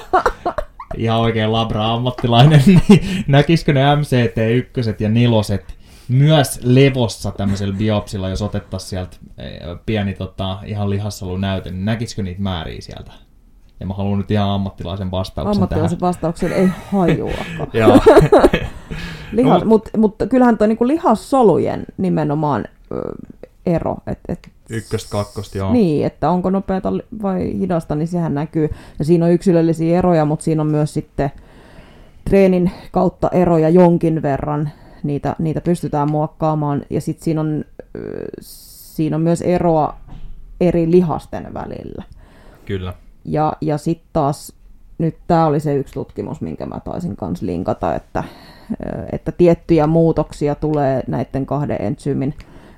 ihan oikein labra-ammattilainen, niin näkisikö ne MCT1 ja 4 myös levossa tämmöisellä biopsilla, jos otettaisiin sieltä eh, pieni tota, ihan lihassolunäyte, niin näkisikö niitä määriä sieltä? Ja mä haluan nyt ihan ammattilaisen vastauksen Ammattilaisen tähän. vastauksen ei hajuakaan. Joo. Lihas, No, Mutta mut kyllähän tuo niinku lihassolujen nimenomaan ö, ero, että et, Ykköstä, kakkosta, joo. niin, että onko nopeata vai hidasta, niin sehän näkyy. Ja siinä on yksilöllisiä eroja, mutta siinä on myös sitten treenin kautta eroja jonkin verran. Niitä, niitä pystytään muokkaamaan. Ja sitten siinä on, ö, siinä on myös eroa eri lihasten välillä. Kyllä. Ja, ja sitten taas, nyt tämä oli se yksi tutkimus, minkä mä taisin kanssa linkata, että, että tiettyjä muutoksia tulee näiden kahden entsyymin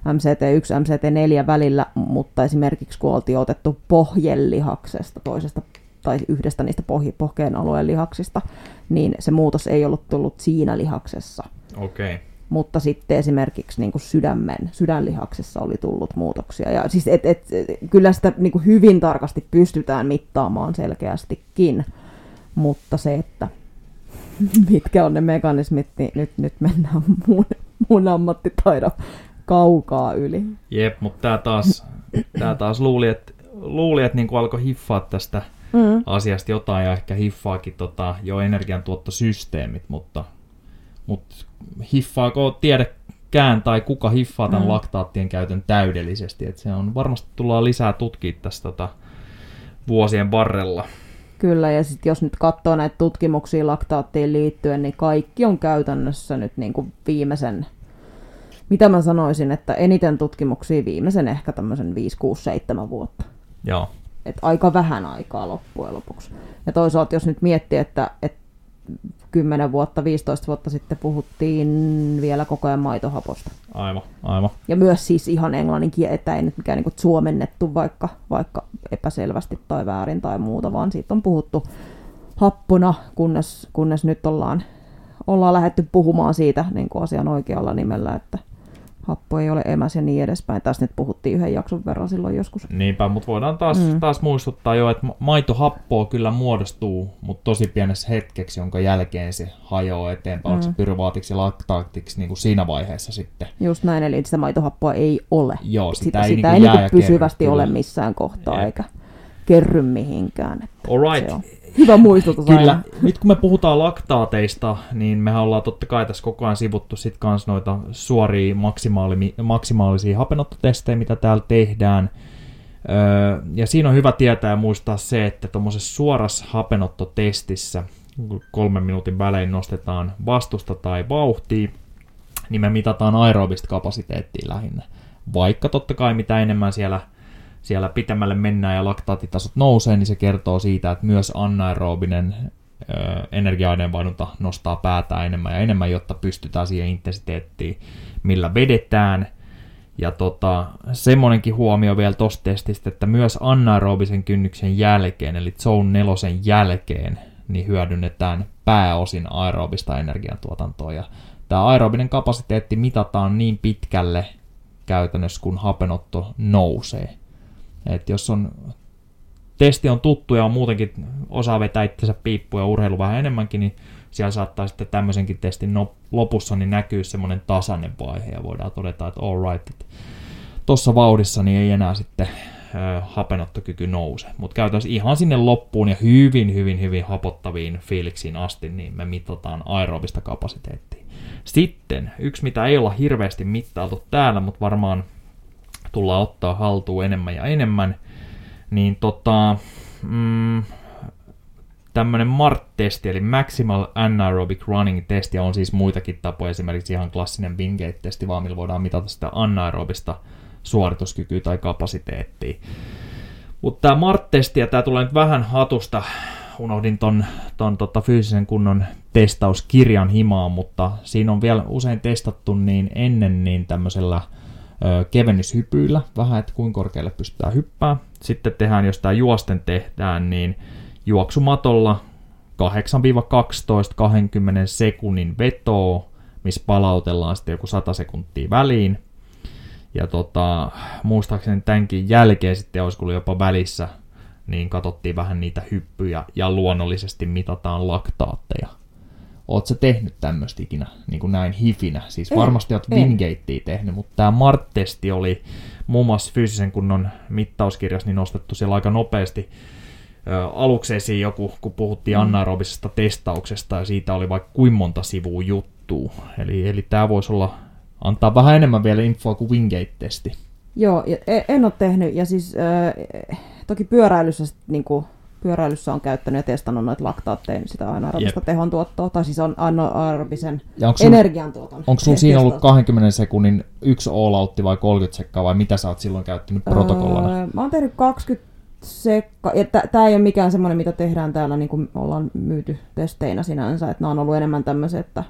MCT1 MCT4 välillä, mutta esimerkiksi kun oltiin otettu pohjelihaksesta toisesta tai yhdestä niistä pohj- pohkeen alueen lihaksista, niin se muutos ei ollut tullut siinä lihaksessa. Okei. Okay. Mutta sitten esimerkiksi niin kuin sydämen, sydänlihaksessa oli tullut muutoksia. Ja siis et, et, kyllä sitä niin kuin hyvin tarkasti pystytään mittaamaan selkeästikin, mutta se, että mitkä on ne mekanismit, niin nyt, nyt mennään mun, mun ammattitaidon kaukaa yli. Jep, mutta tää taas, tää taas luuli, että luuli, että niinku alkoi hiffaa tästä Mm. asiasta jotain ja ehkä hiffaakin tota, jo energiantuottosysteemit, mutta, mutta hiffaako tiedekään tai kuka hiffaa tämän Mm. laktaattien käytön täydellisesti, että se on varmasti tullaan lisää tutkia tästä tota, vuosien varrella. Kyllä, ja sitten jos nyt katsoo näitä tutkimuksia laktaattiin liittyen, niin kaikki on käytännössä nyt niin kuin viimeisen, mitä mä sanoisin, että eniten tutkimuksia viimeisen ehkä tämmöisen 5, 6, 7 vuotta. Joo, Et aika vähän aikaa loppujen lopuksi. Ja toisaalta jos nyt miettii, että, että 10 vuotta, 15 vuotta sitten puhuttiin vielä koko ajan maitohaposta. aivan, aivan. Ja myös siis ihan englannin kieli, että ei nyt mikään niin suomennettu vaikka, vaikka epäselvästi tai väärin tai muuta, vaan siitä on puhuttu happona, kunnes, kunnes nyt ollaan, ollaan lähdetty puhumaan siitä niin kuin asian oikealla nimellä, että happo ei ole emäs ja niin edespäin. Tästä nyt puhuttiin yhden jakson verran silloin joskus. Niinpä, mutta voidaan taas, Mm. taas muistuttaa jo, että ma- maitohappoa kyllä muodostuu, mutta tosi pienessä hetkeksi, jonka jälkeen se hajoaa eteenpäin. Mm. Onko se pyruvaatiksi ja laktaattiksi niin kuin siinä vaiheessa sitten? Just näin, eli sitä maitohappoa ei ole. Joo, sitä, sitä, ei, sitä niin ei niin pysyvästi kerry, ole missään kohtaa, Jep. eikä kerry mihinkään. Että Alright. se on hyvä muistutus Kyllä, aina. nyt kun me puhutaan laktaateista, niin mehän ollaan totta kai tässä koko ajan sivuttu sit kans noita suoria maksimaali, maksimaalisia hapenottotestejä, mitä täällä tehdään. Öö, ja siinä on hyvä tietää ja muistaa se, että tuommoisessa suorassa hapenottotestissä kolmen minuutin välein nostetaan vastusta tai vauhtia, niin me mitataan aerobista kapasiteettia lähinnä. Vaikka totta kai mitä enemmän siellä, siellä pitemmälle mennään ja laktaattitasot nousee, niin se kertoo siitä, että myös anaerobinen energia-aineenvaihdunta nostaa päätään enemmän ja enemmän, jotta pystytään siihen intensiteettiin, millä vedetään. Ja tota, semmonenkin huomio vielä tosta testistä, että myös anaerobisen kynnyksen jälkeen, eli zone nelosen jälkeen, niin hyödynnetään pääosin aerobista energiantuotantoa. Ja tämä aerobinen kapasiteetti mitataan niin pitkälle käytännössä, kun hapenotto nousee. Et jos on testi on tuttu ja on muutenkin osaa vetää itsensä piippuja ja urheilu vähän enemmänkin, niin siellä saattaa sitten tämmöisenkin testin no, lopussa niin näkyy semmoinen tasainen vaihe ja voidaan todeta, että all right, että tuossa vauhdissa niin ei enää sitten hapenottokyky nouse. Mutta käytännössä ihan sinne loppuun ja hyvin, hyvin, hyvin hapottaviin fiiliksiin asti, niin me mitataan aerobista kapasiteettia. Sitten yksi, mitä ei olla hirveästi mittailtu täällä, mutta varmaan tullaan ottaa haltuun enemmän ja enemmän, niin tota, mm, tämmöinen MART-testi, eli Maximal Anaerobic Running-testi, on siis muitakin tapoja, esimerkiksi ihan klassinen Wingate-testi, vaan millä voidaan mitata sitä anaerobista suorituskykyä tai kapasiteettia. Mutta tämä MART-testi, ja tämä tulee nyt vähän hatusta, unohdin ton, ton tota fyysisen kunnon testauskirjan himaan, mutta siinä on vielä usein testattu niin ennen niin tämmöisellä kevennyshypyillä, vähän, että kuinka korkealle pystytään hyppää. Sitten tehdään, jos tämä juosten tehdään, niin juoksumatolla 8-12 20 sekunnin vetoa, missä palautellaan sitten joku 100 sekuntia väliin. Ja tota, muistaakseni tämänkin jälkeen sitten olisi ollut jopa välissä niin katsottiin vähän niitä hyppyjä ja luonnollisesti mitataan laktaatteja. Oletko tehnyt tämmöistä ikinä, niin kuin näin hifinä? Siis varmasti en. Wingatea tehnyt, mutta tämä MART-testi oli muun muassa fyysisen kunnon mittauskirjassa niin nostettu siellä aika nopeasti ö, aluksi esiin joku, kun puhuttiin Mm. anaerobisesta testauksesta ja siitä oli vaikka kuinka monta sivua juttua. Eli, eli tämä voisi olla, antaa vähän enemmän vielä infoa kuin Wingate-testi. Joo, e- en ole tehnyt. Ja siis äh, toki pyöräilyssä, sit niinku, pyöräilyssä on käyttänyt ja testannut noita laktaatteja, sitä anaerobista Jep. tehon tuottoa, tai siis on anaerobisen energiantuoton. onko sul siinä ollut testaus. 20 sekunnin yksi all-outti vai 30 sekkaa vai mitä sä oot silloin käyttänyt protokollana? Öö, mä oon tehnyt 20 sekka, ja tämä ei ole mikään semmoinen, mitä tehdään täällä, niin kuin ollaan myyty testeinä sinänsä, että nämä on ollut enemmän tämmöisiä, että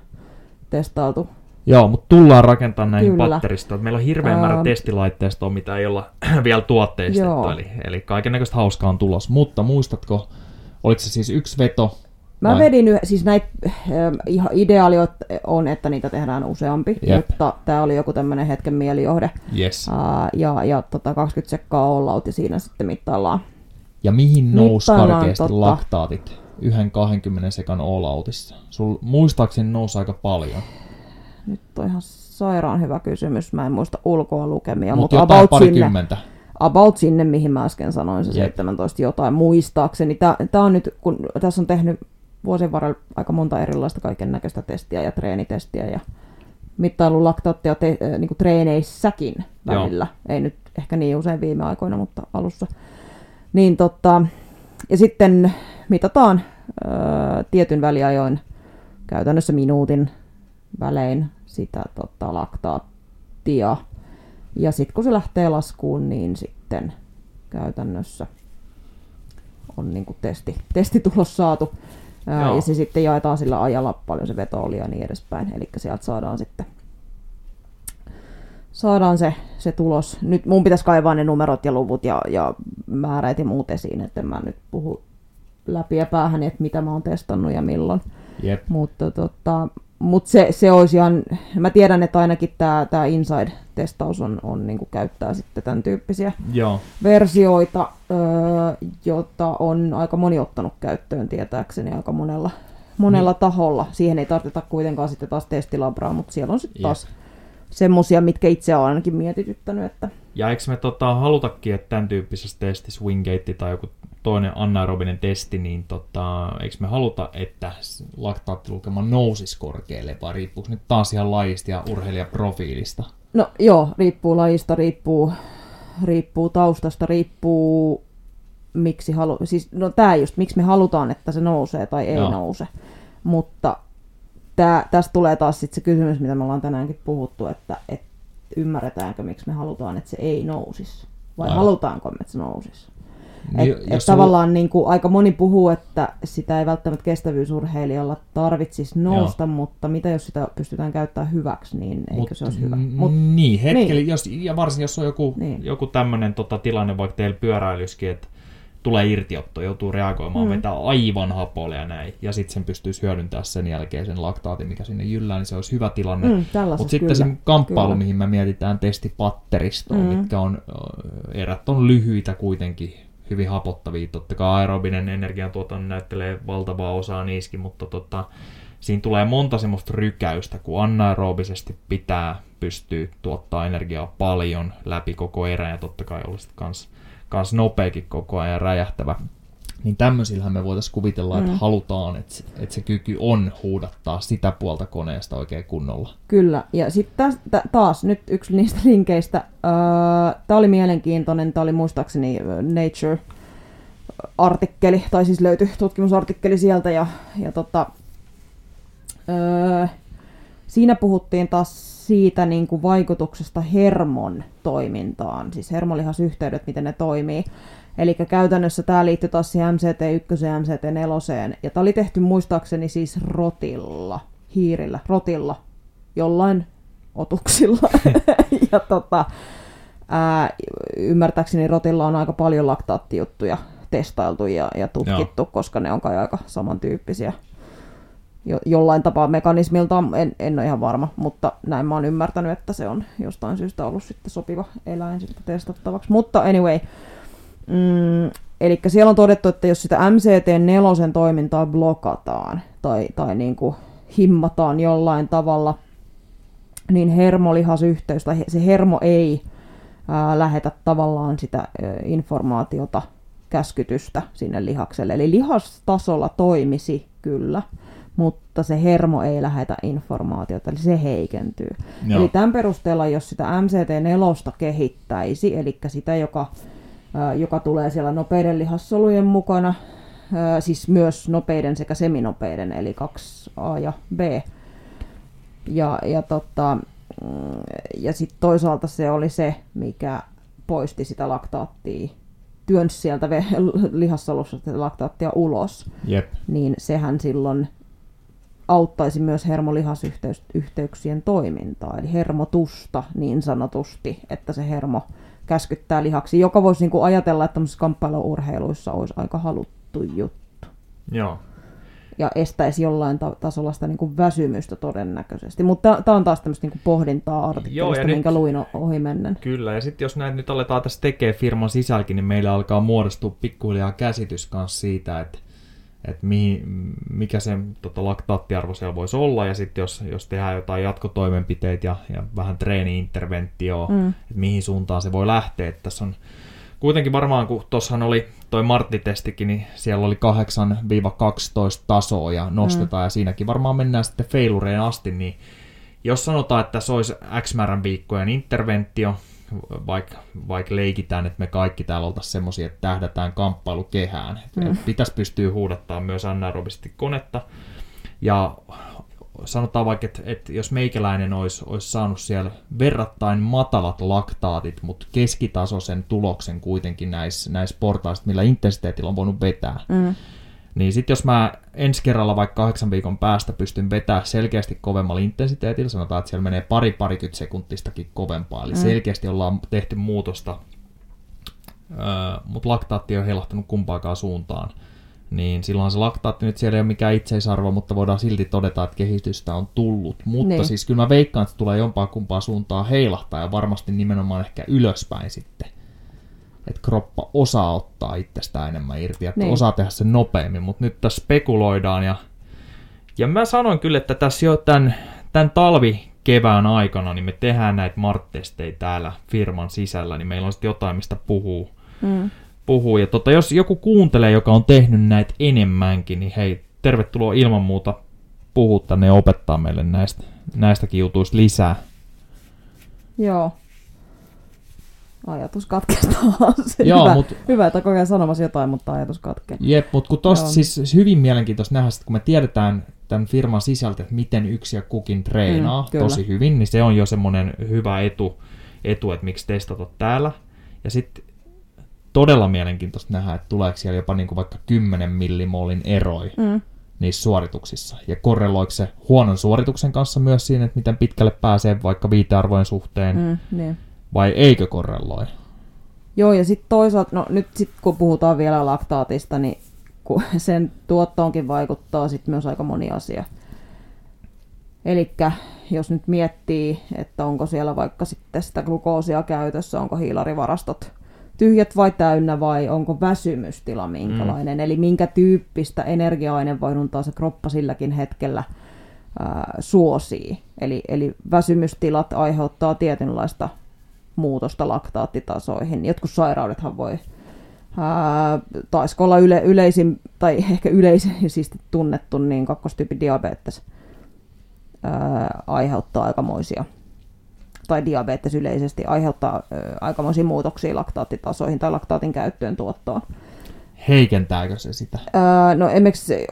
testailtu. Joo, mutta tullaan rakentamaan näihin Kyllä. patteristoon. Meillä on hirveä määrä Ähm. testilaitteistoa, mitä ei olla vielä tuotteistettu, Joo. eli, eli kaikennäköistä hauskaa on tulos. Mutta muistatko, oliko se siis yksi veto? Mä vai- vedin, yh- siis näitä, ihan ideaali on, että niitä tehdään useampi, Jep. mutta tämä oli joku tämmöinen hetken mielijohde. Yes. Ää, ja, ja tota 20 sekkaa all out ja siinä sitten mittaillaan. Ja mihin nousi karkeasti tota- laktaatit yhden 20 sekan all-outissa? Sul muistaakseni nousi aika paljon. Nyt on ihan sairaan hyvä kysymys. Mä en muista ulkoa lukemia, Mutta mutta about sinne, parikymmentä. about sinne, mihin mä äsken sanoin, se Jep. 17 jotain muistaakseni. Tää on nyt, kun tässä on tehnyt vuosien varrella aika monta erilaista kaiken näköistä testiä ja treenitestiä ja mittailu laktaattia te, äh, niin treeneissäkin Joo. välillä. Ei nyt ehkä niin usein viime aikoina, mutta alussa. Niin tota, ja sitten mitataan ö, tietyn väliajoin, käytännössä minuutin välein sitä tota, laktaattia. Ja sitten kun se lähtee laskuun, niin sitten käytännössä on niin kuin testi, testitulos saatu. Joo. ja se sitten jaetaan sillä ajalla paljon se veto oli ja niin edespäin. Eli sieltä saadaan sitten saadaan se, se tulos. Nyt mun pitäisi kaivaa ne numerot ja luvut ja, ja määrät ja muut esiin, että mä nyt puhu läpi ja päähän, että mitä mä oon testannut ja milloin. Jep. Mutta tota, mut se, se olisi ihan, mä tiedän, että ainakin tämä tää Inside-testaus on, on niinku käyttää sitten tämän tyyppisiä Joo. versioita, öö, jota on aika moni ottanut käyttöön tietääkseni aika monella, monella Niin. taholla. Siihen ei tarvita kuitenkaan sitten taas testilabraa, mutta siellä on sitten taas semmosia, mitkä itse on ainakin mietityttänyt, että Ja eikö me tota, halutakin, että tämän tyyppisessä testissä Wingate tai joku toinen anaerobinen testi, niin tota, eikö me haluta, että laktaattilukema nousisi korkealle, vai riippuuko nyt taas ihan lajista ja urheilijaprofiilista? No joo, riippuu lajista, riippuu, riippuu taustasta, riippuu miksi halu... Siis, no tää just, miksi me halutaan, että se nousee tai ei Joo. nouse. Mutta tää, tästä tulee taas sit se kysymys, mitä me ollaan tänäänkin puhuttu, että et ymmärretäänkö, miksi me halutaan, että se ei nousisi. Vai Aivan. halutaanko me, että se nousisi. Niin, Et, et tavallaan niin kuin, aika moni puhuu, että sitä ei välttämättä kestävyysurheilijalla tarvitsisi nousta, Joo. mutta mitä jos sitä pystytään käyttämään hyväksi, niin eikö Mut, se olisi hyvä? Mut, niin, hetkellä, niin. Jos, ja varsinkin jos on joku, niin. joku tämmöinen tota, tilanne vaikka teillä pyöräilyskin, että tulee irtiotto, joutuu reagoimaan, Mm. vetää aivan hapolle ja näin, ja sitten sen pystyisi hyödyntämään sen jälkeen sen laktaatin, mikä sinne jyllää, niin se olisi hyvä tilanne. mm, Mutta sitten se kamppailu, kyllä. mihin me mietitään testipatteristoon, Mm. mitkä on, erät on lyhyitä kuitenkin, hyvin hapottavia. Totta kai aerobinen energiantuotanto näyttelee valtavaa osaa niiskin, mutta tota, siinä tulee monta semmoista rykäystä, kun anaerobisesti pitää pystyä tuottaa energiaa paljon läpi koko erän ja totta kai olla sitten kans, kans nopeakin koko ajan räjähtävä. Niin tämmöisillähän me voitaisiin kuvitella, että Mm. halutaan, että, se- että se kyky on huudattaa sitä puolta koneesta oikein kunnolla. Kyllä, ja sitten taas nyt yksi niistä linkeistä. Tämä oli mielenkiintoinen, tämä oli muistaakseni ö, Nature-artikkeli, tai siis löytyi tutkimusartikkeli sieltä, ja, ja tota, öö, siinä puhuttiin taas siitä niin kuin vaikutuksesta hermon toimintaan, siis hermolihasyhteydet, miten ne toimii. Eli käytännössä tämä liittyy taas siihen MCT1 ja MCT4, ja tämä oli tehty muistaakseni siis rotilla, hiirillä, rotilla, jollain otuksilla. ja tota, ää, ymmärtääkseni rotilla on aika paljon laktaattijuttuja testailtu ja, ja tutkittu, Joo. koska ne on kai aika samantyyppisiä jo, jollain tapaa mekanismiltaan, en, en ole ihan varma, mutta näin mä oon ymmärtänyt, että se on jostain syystä ollut sitten sopiva eläin sitten testattavaksi. Mutta anyway, Mm, eli siellä on todettu, että jos sitä MCT4 toimintaa blokataan tai, tai niin kuin himmataan jollain tavalla, niin hermolihasyhteys tai se hermo ei ää, lähetä tavallaan sitä ää, informaatiota, käskytystä sinne lihakselle. Eli lihastasolla toimisi kyllä, mutta se hermo ei lähetä informaatiota, eli se heikentyy. Joo. Eli tämän perusteella, jos sitä MCT4 kehittäisi, eli sitä, joka, joka tulee siellä nopeiden lihassolujen mukana, siis myös nopeiden sekä seminopeiden, eli 2A ja B, ja, ja, tota, mm, ja sitten toisaalta se oli se, mikä poisti sitä laktaattia työnsi sieltä lihassolussa laktaattia ulos, Jep. niin sehän silloin auttaisi myös hermolihasyhteyksien toimintaa, eli hermotusta niin sanotusti, että se hermo käskyttää lihaksi, joka voisi niin kuin ajatella, että tämmöisissä kamppailuurheiluissa olisi aika haluttu juttu. Joo. Ja estäisi jollain ta- tasolla sitä niin kuin väsymystä todennäköisesti. Mutta tämä on taas tämmöistä niin kuin pohdintaa artikkelista, Joo, minkä nyt, luin ohi mennen. Kyllä, ja sitten jos näitä nyt aletaan tässä tekemään firman sisälläkin, niin meillä alkaa muodostua pikkuhiljaa käsitys kanssa siitä, että että mihin, mikä se tota, laktaattiarvo siellä voisi olla, ja sitten jos, jos tehdään jotain jatkotoimenpiteitä ja, ja vähän treeni-interventioa, mm. että mihin suuntaan se voi lähteä. Että tässä on kuitenkin varmaan, kun tuossahan oli toi Martti-testikin, niin siellä oli 8-12 tasoa ja nostetaan, mm. ja siinäkin varmaan mennään sitten failureen asti, niin jos sanotaan, että se olisi X määrän viikkojen interventio, vaikka, vaikka leikitään, että me kaikki täällä oltaisiin semmoisia, että tähdätään kamppailukehään. Mm. Pitäisi pystyä huudattaa myös anaerobisesti konetta. Ja sanotaan vaikka, että, että jos meikäläinen olisi, olisi saanut siellä verrattain matalat laktaatit, mutta keskitasoisen tuloksen kuitenkin näissä, näissä portaissa, millä intensiteetillä on voinut vetää, mm niin sitten jos mä ensi kerralla vaikka kahdeksan viikon päästä pystyn vetämään selkeästi kovemmalla intensiteetillä, sanotaan, että siellä menee pari parikymmentä sekuntistakin kovempaa, eli mm. selkeästi ollaan tehty muutosta, öö, mutta laktaatti on heilahtanut kumpaakaan suuntaan, niin silloin se laktaatti nyt siellä ei ole mikään itseisarvo, mutta voidaan silti todeta, että kehitystä on tullut. Mutta niin. siis kyllä mä veikkaan, että tulee jompaa kumpaa suuntaan heilahtaa ja varmasti nimenomaan ehkä ylöspäin sitten että kroppa osaa ottaa itsestään enemmän irti, että niin. osaa tehdä sen nopeammin, mutta nyt tässä spekuloidaan ja, ja mä sanoin kyllä, että tässä jo tämän, tämän talvi kevään aikana, niin me tehdään näitä marttestejä täällä firman sisällä, niin meillä on sitten jotain, mistä puhuu. Mm. puhuu. Ja tota, jos joku kuuntelee, joka on tehnyt näitä enemmänkin, niin hei, tervetuloa ilman muuta puhua tänne ja opettaa meille näistä, näistäkin jutuista lisää. Joo, ajatus katkesi taas. Joo, hyvä, mut, hyvä, että koko ajan sanomassa jotain, mutta ajatus katkee. Jep, mutta kun tosta siis, siis hyvin mielenkiintoista nähdä, että kun me tiedetään tämän firman sisältä, että miten yksi ja kukin treenaa mm, tosi hyvin, niin se on jo semmoinen hyvä etu, etu, että miksi testata täällä. Ja sitten todella mielenkiintoista nähdä, että tuleeko siellä jopa niin kuin vaikka 10 millimolin eroi mm. niissä suorituksissa. Ja korreloiko se huonon suorituksen kanssa myös siinä, että miten pitkälle pääsee vaikka viitearvojen suhteen. Mm, niin vai eikö korreloi? Joo, ja sitten toisaalta, no nyt sit kun puhutaan vielä laktaatista, niin kun sen tuottoonkin vaikuttaa sitten myös aika moni asia. Eli jos nyt miettii, että onko siellä vaikka sitten sitä glukoosia käytössä, onko hiilarivarastot tyhjät vai täynnä vai onko väsymystila minkälainen, mm. eli minkä tyyppistä energia-ainevaihduntaa se kroppa silläkin hetkellä ää, suosii. Eli, eli väsymystilat aiheuttaa tietynlaista muutosta laktaattitasoihin. Jotkut sairaudethan voi ää, taisiko olla yle, yleisin, tai ehkä yleisin siis tunnettu, niin kakkostyypin diabetes ää, aiheuttaa aikamoisia, tai diabetes yleisesti aiheuttaa ää, aikamoisia muutoksia laktaattitasoihin tai laktaatin käyttöön tuottoon. Heikentääkö se sitä? Ää, no esimerkiksi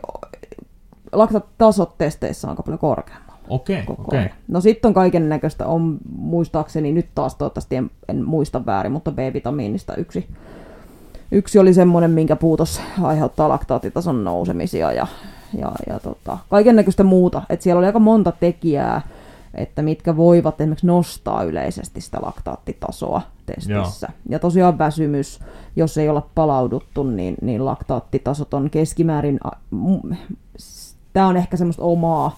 laktaattitasot testeissä on aika paljon korkeammat. Okei, okay, okei. Okay. No sitten on kaiken näköistä, on muistaakseni nyt taas toivottavasti en, en muista väärin, mutta B-vitamiinista yksi, yksi oli semmoinen, minkä puutos aiheuttaa laktaattitason nousemisia ja, ja, ja tota, kaiken näköistä muuta. Et siellä oli aika monta tekijää, että mitkä voivat esimerkiksi nostaa yleisesti sitä laktaattitasoa testissä. Joo. Ja tosiaan väsymys, jos ei olla palauduttu, niin, niin laktaattitasot on keskimäärin, tämä on ehkä semmoista omaa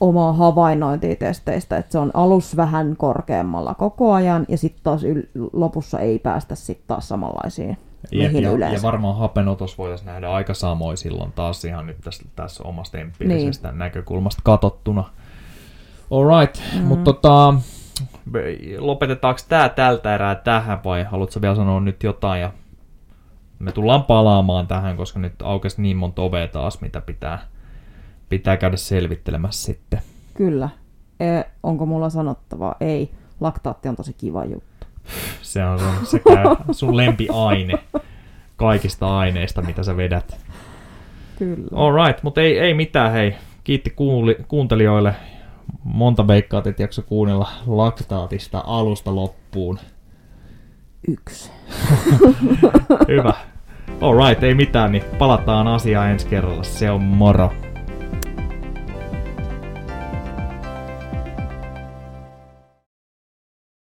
omaa havainnointia testeistä, että se on alus vähän korkeammalla koko ajan ja sitten taas yl- lopussa ei päästä sitten taas samanlaisiin Jep, mihin ja, yleensä. ja varmaan hapenotos voitaisiin nähdä aika samoin silloin taas ihan nyt tässä, tässä omasta empiirisestä niin. näkökulmasta katottuna. Alright, mm. mutta tota, lopetetaanko tämä tältä erää tähän vai haluatko vielä sanoa nyt jotain ja me tullaan palaamaan tähän, koska nyt aukesi niin monta ovea taas, mitä pitää, pitää käydä selvittelemässä sitten. Kyllä. E, onko mulla sanottavaa? Ei. Laktaatti on tosi kiva juttu. Se on sun, se käy, sun lempiaine kaikista aineista, mitä sä vedät. Kyllä. Alright, mutta ei, ei mitään, hei. Kiitti kuuli, kuuntelijoille. Monta veikkaat, et jakso kuunnella laktaatista alusta loppuun. Yksi. Hyvä. Alright, ei mitään, niin palataan asiaan ensi kerralla. Se on moro.